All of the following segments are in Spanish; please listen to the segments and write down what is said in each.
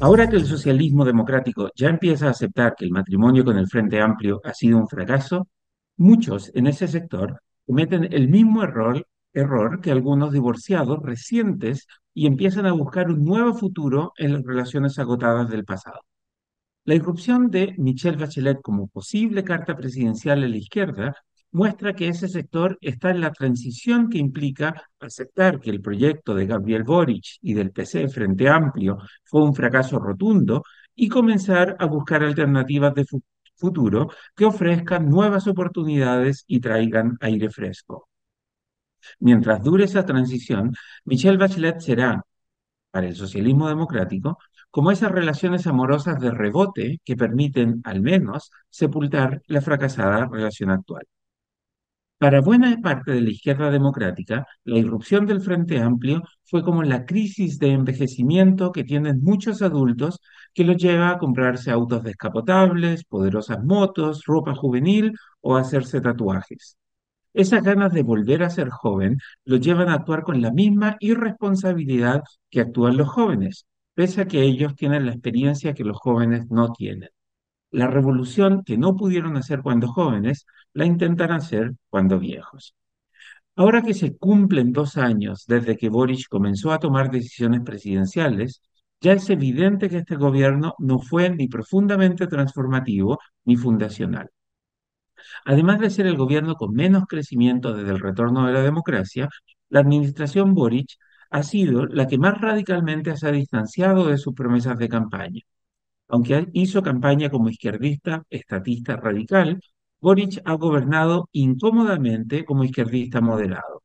Ahora que el socialismo democrático ya empieza a aceptar que el matrimonio con el Frente Amplio ha sido un fracaso, muchos en ese sector cometen el mismo error, error que algunos divorciados recientes y empiezan a buscar un nuevo futuro en las relaciones agotadas del pasado. La irrupción de Michelle Bachelet como posible carta presidencial a la izquierda muestra que ese sector está en la transición que implica aceptar que el proyecto de Gabriel Boric y del PC Frente Amplio fue un fracaso rotundo y comenzar a buscar alternativas de fu- futuro que ofrezcan nuevas oportunidades y traigan aire fresco. Mientras dure esa transición, Michelle Bachelet será para el socialismo democrático como esas relaciones amorosas de rebote que permiten, al menos, sepultar la fracasada relación actual. Para buena parte de la izquierda democrática, la irrupción del Frente Amplio fue como la crisis de envejecimiento que tienen muchos adultos que los lleva a comprarse autos descapotables, poderosas motos, ropa juvenil o hacerse tatuajes. Esas ganas de volver a ser joven los llevan a actuar con la misma irresponsabilidad que actúan los jóvenes, pese a que ellos tienen la experiencia que los jóvenes no tienen. La revolución que no pudieron hacer cuando jóvenes, la intentan hacer cuando viejos. Ahora que se cumplen dos años desde que Boric comenzó a tomar decisiones presidenciales, ya es evidente que este gobierno no fue ni profundamente transformativo ni fundacional. Además de ser el gobierno con menos crecimiento desde el retorno de la democracia, la administración Boric ha sido la que más radicalmente se ha distanciado de sus promesas de campaña. Aunque hizo campaña como izquierdista, estatista radical, Boric ha gobernado incómodamente como izquierdista moderado.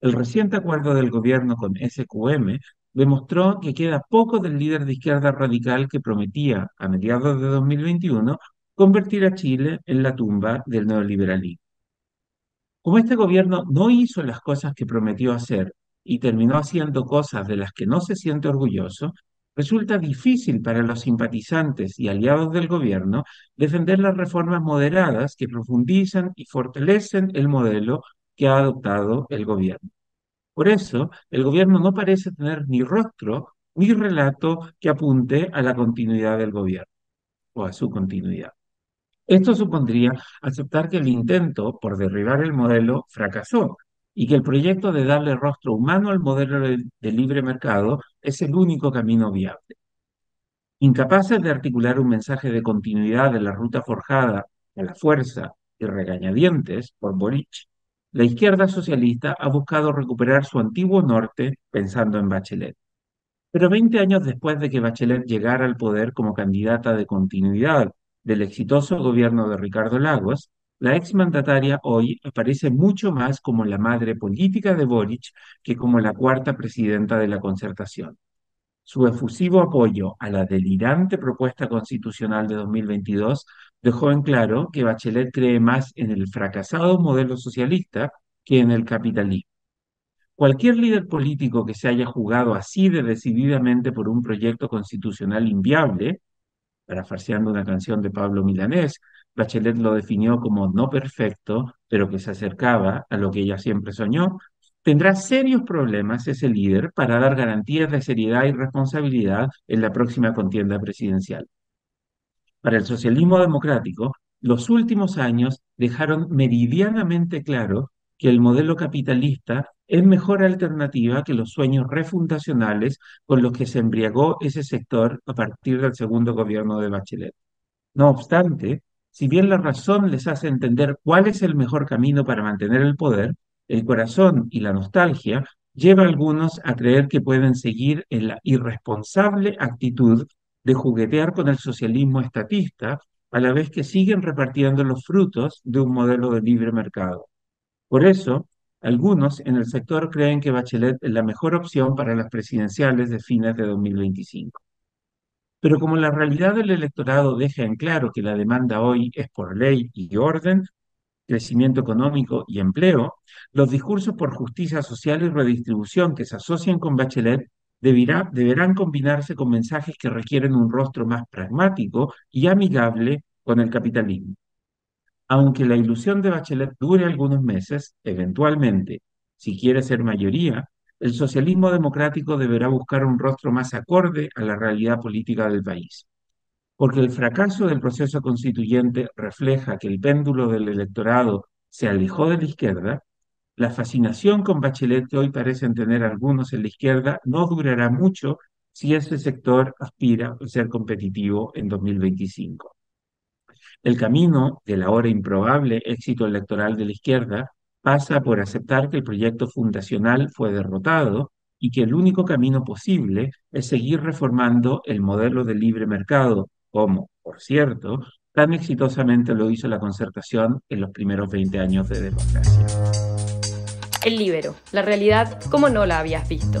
El reciente acuerdo del gobierno con SQM demostró que queda poco del líder de izquierda radical que prometía, a mediados de 2021, convertir a Chile en la tumba del neoliberalismo. Como este gobierno no hizo las cosas que prometió hacer y terminó haciendo cosas de las que no se siente orgulloso, resulta difícil para los simpatizantes y aliados del gobierno defender las reformas moderadas que profundizan y fortalecen el modelo que ha adoptado el gobierno. Por eso, el gobierno no parece tener ni rostro ni relato que apunte a la continuidad del gobierno o a su continuidad. Esto supondría aceptar que el intento por derribar el modelo fracasó y que el proyecto de darle rostro humano al modelo de, libre mercado es el único camino viable. Incapaces de articular un mensaje de continuidad de la ruta forjada a la fuerza y regañadientes por Boric, la izquierda socialista ha buscado recuperar su antiguo norte pensando en Bachelet. Pero 20 años después de que Bachelet llegara al poder como candidata de continuidad del exitoso gobierno de Ricardo Lagos, la exmandataria hoy aparece mucho más como la madre política de Boric que como la cuarta presidenta de la concertación. Su efusivo apoyo a la delirante propuesta constitucional de 2022 dejó en claro que Bachelet cree más en el fracasado modelo socialista que en el capitalismo. Cualquier líder político que se haya jugado así de decididamente por un proyecto constitucional inviable, parafarseando una canción de Pablo Milanés, Bachelet lo definió como no perfecto, pero que se acercaba a lo que ella siempre soñó, tendrá serios problemas ese líder para dar garantías de seriedad y responsabilidad en la próxima contienda presidencial. Para el socialismo democrático, los últimos años dejaron meridianamente claro que el modelo capitalista es mejor alternativa que los sueños refundacionales con los que se embriagó ese sector a partir del segundo gobierno de Bachelet. No obstante, si bien la razón les hace entender cuál es el mejor camino para mantener el poder, el corazón y la nostalgia lleva a algunos a creer que pueden seguir en la irresponsable actitud de juguetear con el socialismo estatista a la vez que siguen repartiendo los frutos de un modelo de libre mercado. Por eso, algunos en el sector creen que Bachelet es la mejor opción para las presidenciales de fines de 2025. Pero como la realidad del electorado deja en claro que la demanda hoy es por ley y orden, crecimiento económico y empleo, los discursos por justicia social y redistribución que se asocian con Bachelet deberá, deberán combinarse con mensajes que requieren un rostro más pragmático y amigable con el capitalismo. Aunque la ilusión de Bachelet dure algunos meses, eventualmente, si quiere ser mayoría, el socialismo democrático deberá buscar un rostro más acorde a la realidad política del país. Porque el fracaso del proceso constituyente refleja que el péndulo del electorado se alejó de la izquierda, la fascinación con Bachelet que hoy parecen tener algunos en la izquierda no durará mucho si ese sector aspira a ser competitivo en 2025. El camino del ahora improbable éxito electoral de la izquierda pasa por aceptar que el proyecto fundacional fue derrotado y que el único camino posible es seguir reformando el modelo de libre mercado, como, por cierto, tan exitosamente lo hizo la concertación en los primeros 20 años de democracia. El libero, la realidad como no la habías visto.